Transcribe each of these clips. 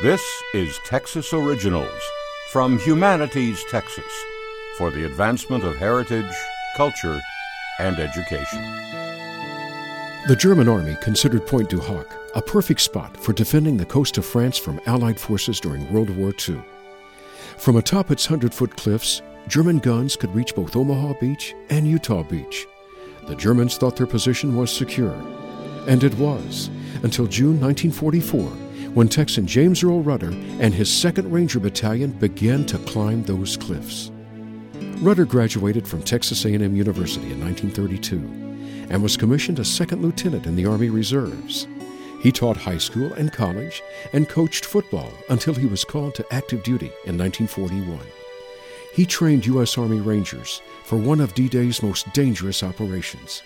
This is Texas Originals from Humanities, Texas, for the advancement of heritage, culture, and education. The German army considered Pointe du Hoc a perfect spot for defending the coast of France from Allied forces during World War II. From atop its 100 foot cliffs, German guns could reach both Omaha Beach and Utah Beach. The Germans thought their position was secure. And it was, until June 1944, when Texan James Earl Rudder and his 2nd Ranger Battalion began to climb those cliffs. Rudder graduated from Texas A&M University in 1932 and was commissioned a second lieutenant in the Army Reserves. He taught high school and college and coached football until he was called to active duty in 1941. He trained U.S. Army Rangers for one of D Day's most dangerous operations,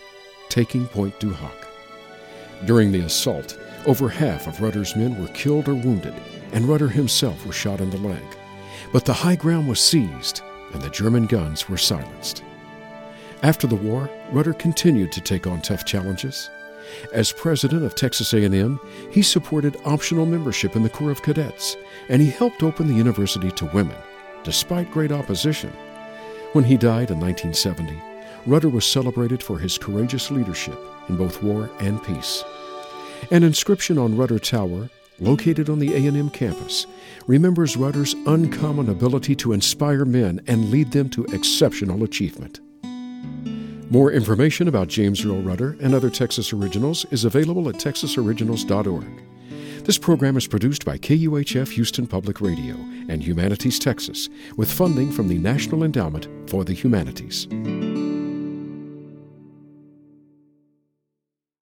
taking Pointe du Hoc. During the assault, over half of Rudder's men were killed or wounded, and Rudder himself was shot in the leg. But the high ground was seized, and the German guns were silenced. After the war, Rudder continued to take on tough challenges. As president of Texas A&M, he supported optional membership in the Corps of Cadets, and he helped open the university to women, despite great opposition. When he died in 1970, Rudder was celebrated for his courageous leadership in both war and peace. An inscription on Rudder Tower, located on the A&M campus, remembers Rudder's uncommon ability to inspire men and lead them to exceptional achievement. More information about James Earl Rudder and other Texas Originals is available at texasoriginals.org. This program is produced by KUHF Houston Public Radio and Humanities Texas with funding from the National Endowment for the Humanities.